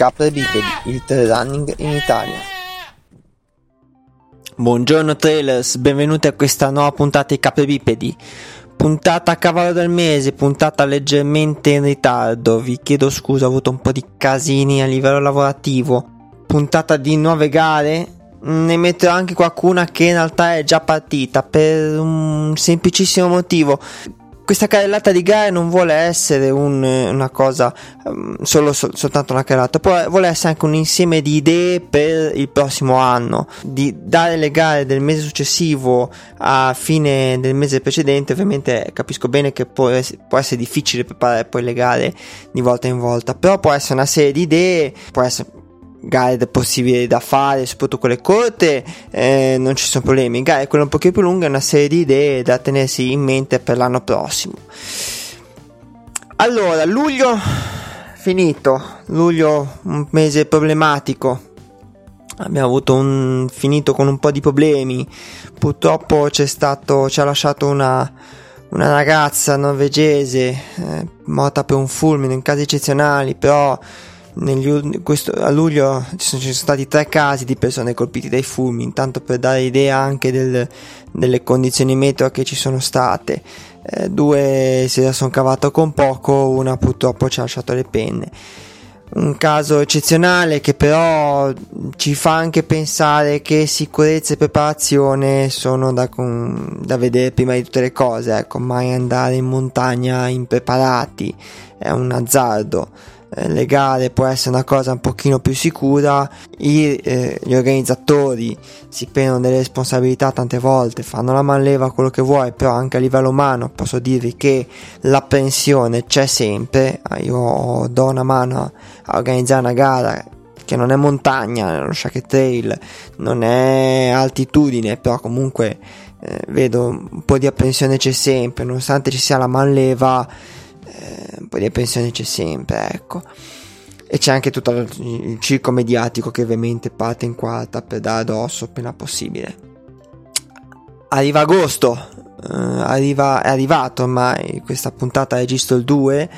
Capre Bipedi, il trail running in Italia. Buongiorno trailers, benvenuti a questa nuova puntata di Capre Bipedi. Puntata a cavallo del mese, puntata leggermente in ritardo. Vi chiedo scusa, ho avuto un po' di casini a livello lavorativo. Puntata di nuove gare. Ne metterò anche qualcuna che in realtà è già partita per un semplicissimo motivo questa carrellata di gare non vuole essere un, una cosa um, solo sol, soltanto una carrellata, poi vuole essere anche un insieme di idee per il prossimo anno, di dare le gare del mese successivo a fine del mese precedente. Ovviamente capisco bene che può, può essere difficile preparare poi le gare di volta in volta, però può essere una serie di idee, può essere gare possibili da fare, soprattutto quelle corte, eh, non ci sono problemi. Gare quelle un pochino più lunghe, una serie di idee da tenersi in mente per l'anno prossimo. Allora, luglio finito, luglio un mese problematico. Abbiamo avuto un finito con un po' di problemi. Purtroppo c'è stato, ci ha lasciato una, una ragazza norvegese eh, morta per un fulmine in casi eccezionali, però negli, questo, a luglio ci sono, ci sono, stati tre casi di persone colpite dai fumi, intanto per dare idea anche del, delle condizioni meteo che ci sono state. Eh, due la sono cavato con poco, una purtroppo ci ha lasciato le penne. Un caso eccezionale che però ci fa anche pensare che sicurezza e preparazione sono da, da vedere prima di tutte le cose, ecco, mai andare in montagna impreparati è un azzardo legale può essere una cosa un pochino più sicura, I, eh, gli organizzatori si prendono delle responsabilità tante volte, fanno la manleva quello che vuoi, però anche a livello umano posso dirvi che l'apprensione c'è sempre, ah, io do una mano a organizzare una gara che non è montagna, lo Shacket Trail, non è altitudine, però comunque eh, vedo un po' di apprensione c'è sempre, nonostante ci sia la manleva eh, un po' di pensione c'è sempre, ecco. E c'è anche tutto il circo mediatico che ovviamente parte in quarta per dare addosso appena possibile. Arriva agosto, eh, arriva, è arrivato ormai, questa puntata registro il 2,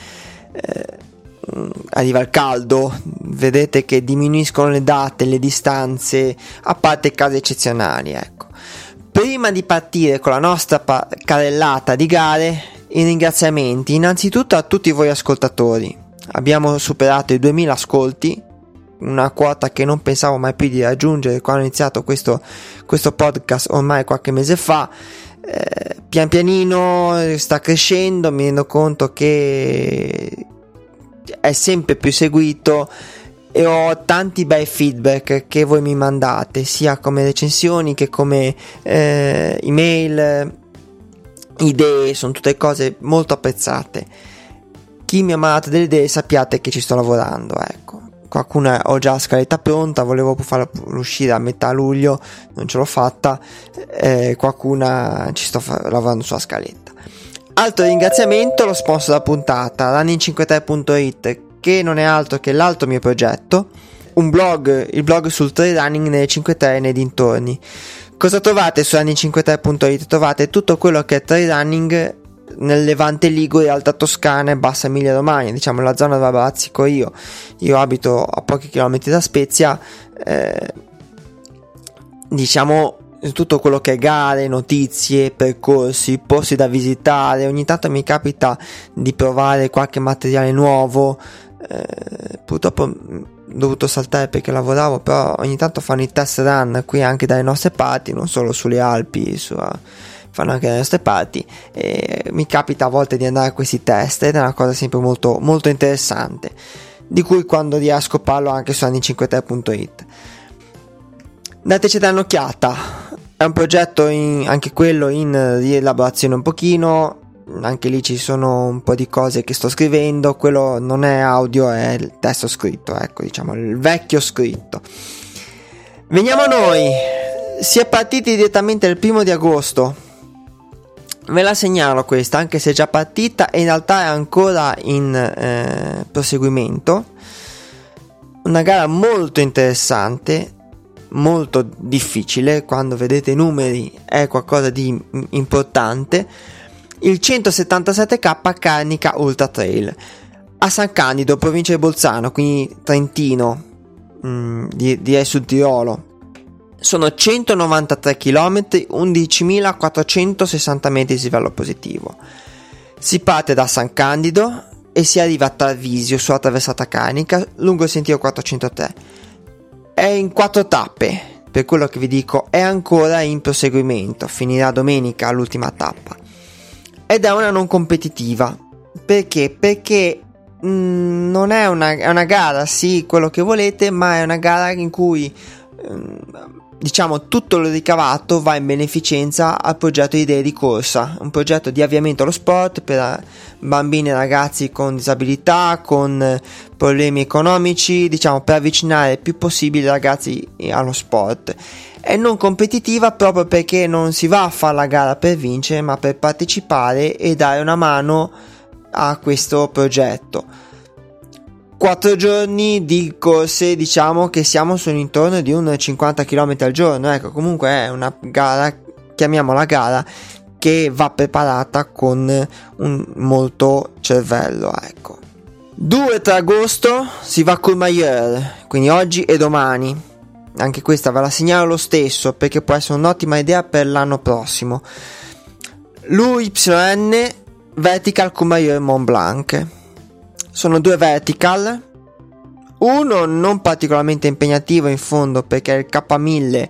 eh, arriva il caldo, vedete che diminuiscono le date, le distanze, a parte casi eccezionali, ecco. Prima di partire con la nostra pa- carrellata di gare, i ringraziamenti innanzitutto a tutti voi ascoltatori. Abbiamo superato i 2000 ascolti, una quota che non pensavo mai più di raggiungere quando ho iniziato questo, questo podcast ormai qualche mese fa. Eh, pian pianino sta crescendo, mi rendo conto che è sempre più seguito e ho tanti bei feedback che voi mi mandate, sia come recensioni che come eh, email idee, sono tutte cose molto apprezzate. Chi mi ha mandato delle idee sappiate che ci sto lavorando, ecco. Qualcuna ho già scaletta pronta, volevo farla uscire a metà luglio, non ce l'ho fatta, eh, qualcuna ci sto fa- lavorando sulla scaletta. Altro ringraziamento lo sponsor della puntata, running53.it, che non è altro che l'altro mio progetto, un blog, il blog sul trail running nelle 53 e nei dintorni. Cosa trovate su running53.it? Trovate tutto quello che è trail running nel Levante Ligure, Alta Toscana e Bassa Emilia Romagna, diciamo la zona dove bazzico io. Io abito a pochi chilometri da Spezia. Eh, diciamo tutto quello che è gare, notizie, percorsi, posti da visitare. Ogni tanto mi capita di provare qualche materiale nuovo. Eh, purtroppo dovuto saltare perché lavoravo, però ogni tanto fanno i test run qui anche dalle nostre parti, non solo sulle Alpi, su, fanno anche dalle nostre parti. E mi capita a volte di andare a questi test ed è una cosa sempre molto, molto interessante, di cui quando riesco parlo anche su anni53.it. Dateci un'occhiata, è un progetto in, anche quello in rielaborazione un pochino, anche lì ci sono un po' di cose che sto scrivendo, quello non è audio, è il testo scritto, ecco, diciamo il vecchio scritto. Veniamo a noi, si è partiti direttamente il primo di agosto. Ve la segnalo questa, anche se è già partita e in realtà è ancora in eh, proseguimento. Una gara molto interessante, molto difficile, quando vedete i numeri è qualcosa di importante il 177k Carnica Ultra Trail. a San Candido, provincia di Bolzano, quindi Trentino, mm, direi sul Tirolo. Sono 193 km, 11.460 metri di livello positivo. Si parte da San Candido e si arriva a Tarvisio sulla traversata canica lungo il sentiero 403. È in quattro tappe, per quello che vi dico, è ancora in proseguimento, finirà domenica l'ultima tappa. Ed è una non competitiva. Perché? Perché mh, mm, non è una, è una, gara, sì, quello che volete, ma è una gara in cui mh, mm, diciamo tutto lo ricavato va in beneficenza al progetto Idee di Corsa, un progetto di avviamento allo sport per bambini e ragazzi con disabilità, con problemi economici, diciamo per avvicinare il più possibile i ragazzi allo sport. È non competitiva proprio perché non si va a fare la gara per vincere, ma per partecipare e dare una mano a questo progetto. Quattro giorni di corse, diciamo che siamo sull'intorno di un 50 km al giorno. Ecco, comunque è una gara, chiamiamola gara, che va preparata con molto cervello. Ecco. 2-3 agosto si va a Courmayeur, quindi oggi e domani. Anche questa ve la segnalo lo stesso perché può essere un'ottima idea per l'anno prossimo. L'UYN Vertical Courmayeur Mont Blanc. Sono due vertical, uno non particolarmente impegnativo in fondo perché il K1000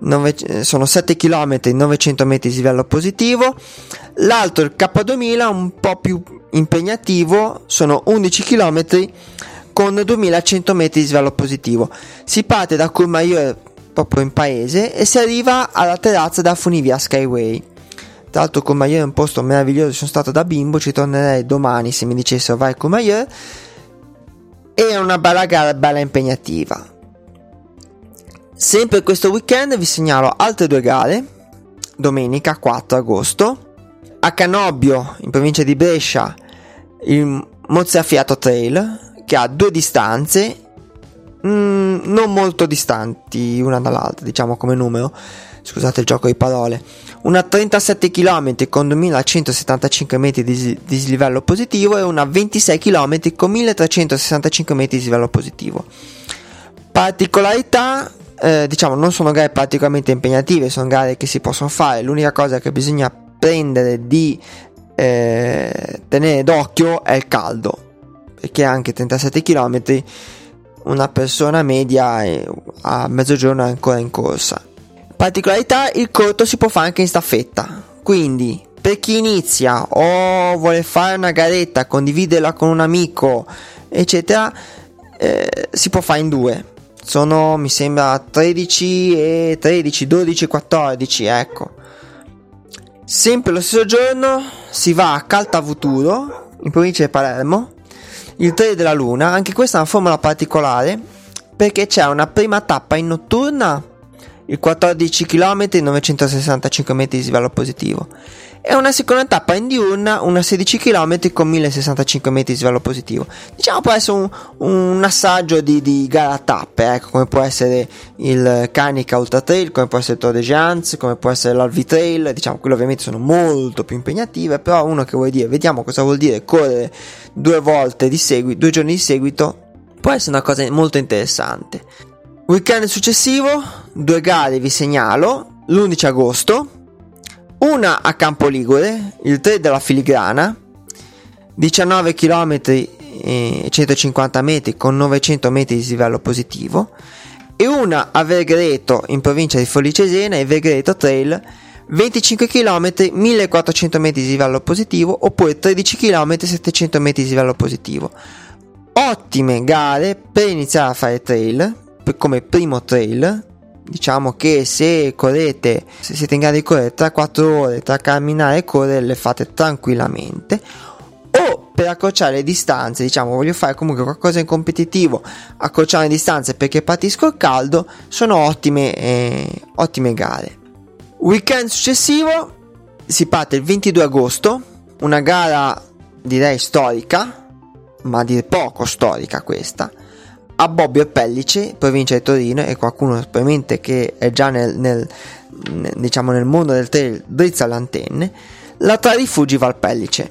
9, sono 7 km 900 metri di livello positivo, l'altro il K2000 un po' più impegnativo, sono 11 km con 2100 metri di livello positivo. Si parte da Courmayeur proprio in paese e si arriva alla terrazza da Funivia Skyway. Tra l'altro Courmayeur è un posto meraviglioso, sono stato da bimbo, ci tornerei domani se mi dicessero vai Courmayeur. E è una bella gara, bella impegnativa. Sempre questo weekend vi segnalo altre due gare. Domenica 4 agosto a Canobbio, in provincia di Brescia, il Mozzafiato Trail, che ha due distanze, mm, non molto distanti una dall'altra, diciamo come numero scusate il gioco di parole, una 37 km con 2175 metri di dislivello positivo e una 26 km con 1365 metri di dislivello positivo. Particolarità, eh, diciamo, non sono gare particolarmente impegnative, sono gare che si possono fare, l'unica cosa che bisogna prendere di eh, tenere d'occhio è il caldo, perché anche 37 km una persona media a mezzogiorno è ancora in corsa Particolarità, il corto si può fare anche in staffetta. Quindi, per chi inizia o vuole fare una garetta, condividerla con un amico, eccetera, eh, si può fare in due. Sono, mi sembra, 13 e 13, 12 e 14, ecco. Sempre lo stesso giorno si va a Caltavuturo, in provincia di Palermo, il 3 della luna. Anche questa è una formula particolare perché c'è una prima tappa in notturna 14 km 965 metri di livello positivo. E una seconda tappa in diurna una 16 km con 1065 metri di livello positivo. Diciamo può essere un, un assaggio di, di, gara a tappe ecco come può essere il Canica Ultra Trail come può essere il Tour de Giants come può essere l'Alvi Trail. Diciamo quelle ovviamente sono molto più impegnative però uno che vuol dire vediamo cosa vuol dire correre due volte di seguito due giorni di seguito può essere una cosa molto interessante Weekend successivo, due gare vi segnalo, l'11 agosto, una a Campo Ligure, il 3 della Filigrana, 19 km e 150 metri con 900 metri di livello positivo, e una a Vergreto in provincia di Follicesena, il Vergreto Trail, 25 km 1400 metri di livello positivo, oppure 13 km 700 metri di livello positivo. Ottime gare per iniziare a fare trail come primo trail diciamo che se correte se siete in grado di correre tra 4 ore tra camminare e correre le fate tranquillamente. O per accorciare le distanze diciamo voglio fare comunque qualcosa in competitivo accorciare le distanze perché patisco il caldo sono ottime eh, ottime gare. Weekend successivo si parte il 22 agosto una gara direi storica ma dir poco storica questa a Bobbio e Pellice, provincia di Torino, e qualcuno probabilmente che è già nel, nel, diciamo nel mondo del trail drizza le antenne, la tra rifugi Valpellice.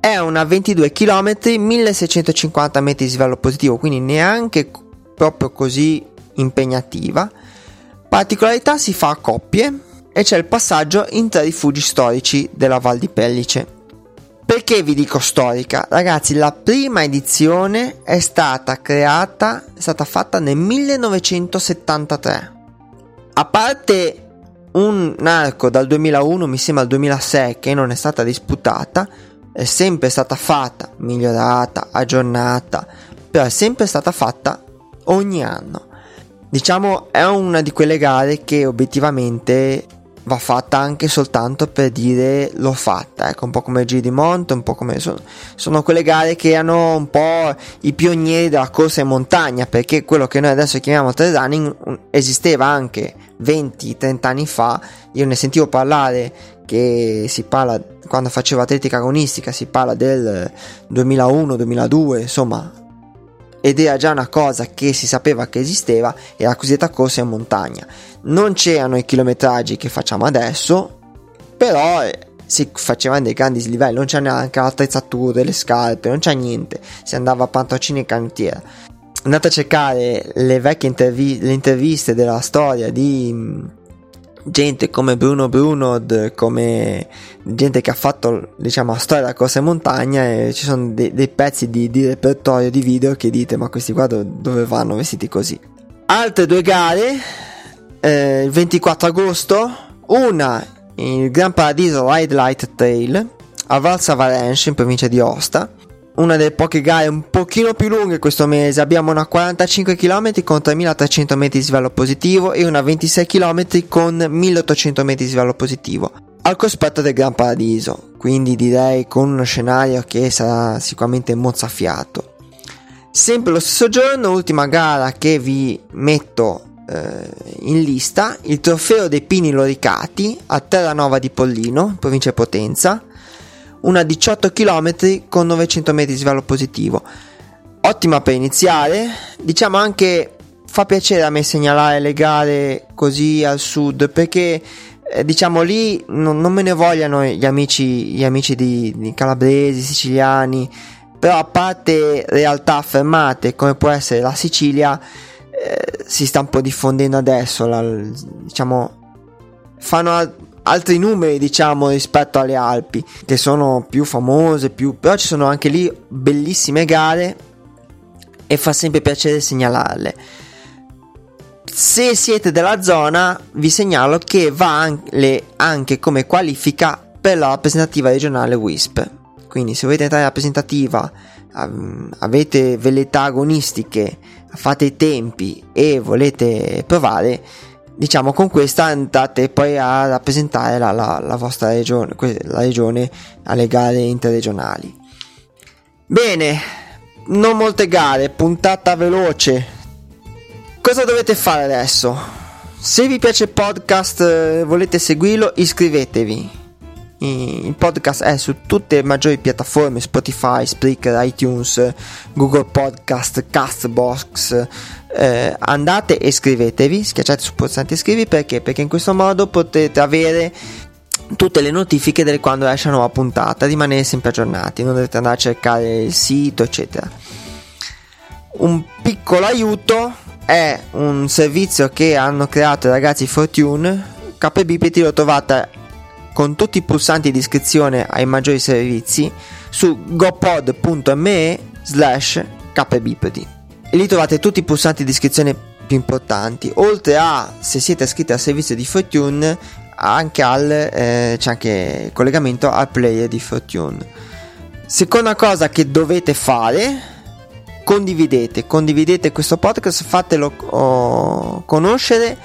è una 22 km 1650 metri di livello positivo quindi neanche proprio così impegnativa particolarità si fa a coppie e c'è il passaggio in tre rifugi storici della Val di Pellice perché vi dico storica? Ragazzi, la prima edizione è stata creata, è stata fatta nel 1973. A parte un arco dal 2001, mi sembra al 2006, che non è stata disputata, è sempre stata fatta, migliorata, aggiornata, però è sempre stata fatta ogni anno. Diciamo è una di quelle gare che obiettivamente va fatta anche soltanto per dire l'ho fatta, ecco, un po' come il Giro di Monte, un po' come sono, sono, quelle gare che hanno un po' i pionieri della corsa in montagna, perché quello che noi adesso chiamiamo trail running esisteva anche 20-30 anni fa, io ne sentivo parlare che si parla quando facevo atletica agonistica, si parla del 2001-2002, insomma, ed era già una cosa che si sapeva che esisteva, è la cosiddetta corsa in montagna. Non c'erano i chilometraggi che facciamo adesso, però eh, si facevano dei grandi livelli, non c'era neanche l'attrezzatura, le scarpe, non c'è niente, si andava a pantocini e canottiera. Andate a cercare le vecchie intervi- le interviste della storia di gente come Bruno Brunod, come gente che ha fatto diciamo la storia della corsa in montagna e ci sono de- dei pezzi di-, di, repertorio di video che dite ma questi qua do- dove vanno vestiti così. Altre due gare, eh, il 24 agosto, una il Gran Paradiso Ride Light Trail a Valsa Varenche in provincia di Osta una delle poche gare un pochino più lunghe questo mese. Abbiamo una 45 km con 3300 metri di livello positivo e una 26 km con 1800 metri di livello positivo. Al cospetto del Gran Paradiso, quindi direi con uno scenario che sarà sicuramente mozzafiato. Sempre lo stesso giorno, ultima gara che vi metto eh, in lista, il trofeo dei Pini Loricati a Terranova di Pollino, provincia di Potenza una 18 km con 900 metri di livello positivo. Ottima per iniziare, diciamo anche fa piacere a me segnalare le gare così al sud perché eh, diciamo lì non, non, me ne vogliano gli amici, gli amici di, di calabresi, siciliani, però a parte realtà affermate come può essere la Sicilia, eh, si sta un po' diffondendo adesso, la, diciamo, fanno altri numeri diciamo rispetto alle Alpi che sono più famose più però ci sono anche lì bellissime gare e fa sempre piacere segnalarle. Se siete della zona vi segnalo che va anche come qualifica per la rappresentativa regionale WISP quindi se volete entrare in rappresentativa avete velleità agonistiche fate i tempi e volete provare diciamo con questa andate poi a rappresentare la, la, la vostra regione, la regione alle gare interregionali. Bene, non molte gare, puntata veloce. Cosa dovete fare adesso? Se vi piace il podcast e volete seguirlo, iscrivetevi. Il podcast è su tutte le maggiori piattaforme Spotify, Spreaker, iTunes, Google Podcast, Castbox, eh, andate e iscrivetevi, schiacciate sul pulsante iscrivi perché? Perché in questo modo potete avere tutte le notifiche delle quando esce una nuova puntata, rimanere sempre aggiornati, non dovete andare a cercare il sito, eccetera. Un piccolo aiuto è un servizio che hanno creato i ragazzi Fortune. KBPT lo trovate con tutti i pulsanti di iscrizione ai maggiori servizi su gopod.me slash kbpt e lì trovate tutti i pulsanti di iscrizione più importanti. Oltre a, se siete iscritti al servizio di Fortune, anche al, eh, c'è anche il collegamento al player di Fortune. Seconda cosa che dovete fare, condividete, condividete questo podcast, fatelo oh, conoscere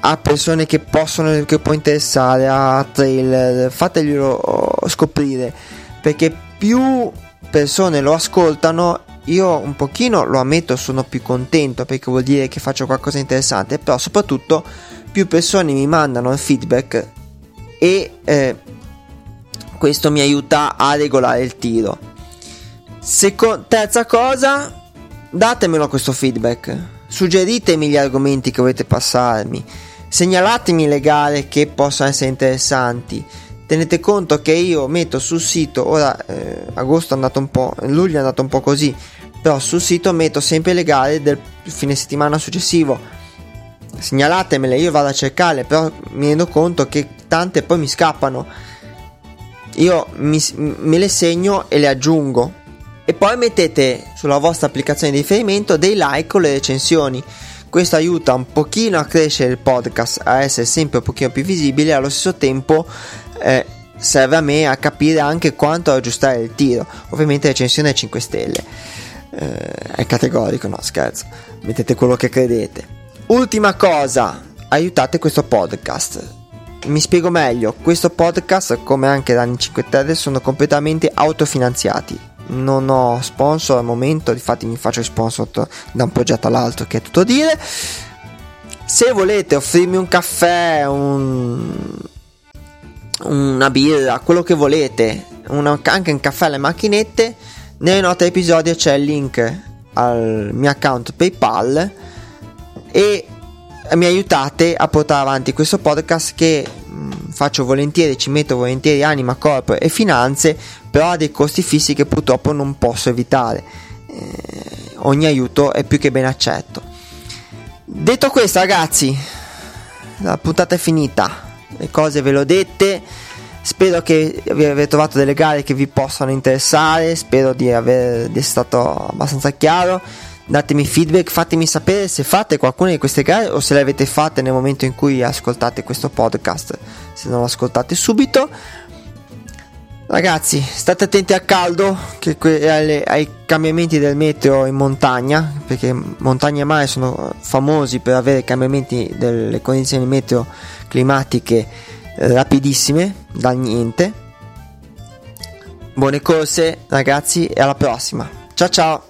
a persone che possono, che può interessare, a trailer, fateglielo oh, scoprire, perché più persone lo ascoltano io un pochino lo ammetto sono più contento perché vuol dire che faccio qualcosa di interessante però soprattutto più persone mi mandano il feedback e eh, questo mi aiuta a regolare il tiro. Seco- terza cosa datemelo questo feedback. Suggeritemi gli argomenti che volete passarmi segnalatemi le gare che possono essere interessanti tenete conto che io metto sul sito, ora eh, agosto è andato un po', luglio è andato un po' così, però sul sito metto sempre le gare del fine settimana successivo. Segnalatemele, io vado a cercarle, però mi rendo conto che tante poi mi scappano. Io mi, me le segno e le aggiungo. E poi mettete sulla vostra applicazione di riferimento dei like con le recensioni. Questo aiuta un pochino a crescere il podcast, a essere sempre un pochino più visibile e allo stesso tempo eh, serve a me a capire anche quanto aggiustare il tiro. Ovviamente recensione 5 stelle. Eh, è categorico, no scherzo. Mettete quello che credete. Ultima cosa, aiutate questo podcast. Mi spiego meglio, questo podcast, come anche Danni 5 Terre, sono completamente autofinanziati. Non ho sponsor al momento, infatti mi faccio sponsor da un progetto all'altro, che è tutto dire. Se volete offrirmi un caffè, un, una birra, quello che volete, una, anche un caffè alle macchinette, nelle note episodio c'è il link al mio account PayPal e mi aiutate a portare avanti questo podcast che faccio volentieri, ci metto volentieri anima, corpo e finanze, però ha dei costi fissi che purtroppo non posso evitare. Eh, ogni aiuto è più che ben accetto. Detto questo, ragazzi, la puntata è finita le cose ve le ho dette. Spero che vi avete trovato delle gare che vi possano interessare. Spero di, aver, di essere stato abbastanza chiaro. Datemi feedback, fatemi sapere se fate qualcuna di queste gare o se le avete fatte nel momento in cui ascoltate questo podcast. Se non lo ascoltate subito. Ragazzi, state attenti al caldo, che, alle, ai cambiamenti del meteo in montagna, perché montagna e mare sono famosi per avere cambiamenti delle condizioni meteo climatiche eh, rapidissime, dal niente. Buone corse ragazzi e alla prossima. Ciao ciao!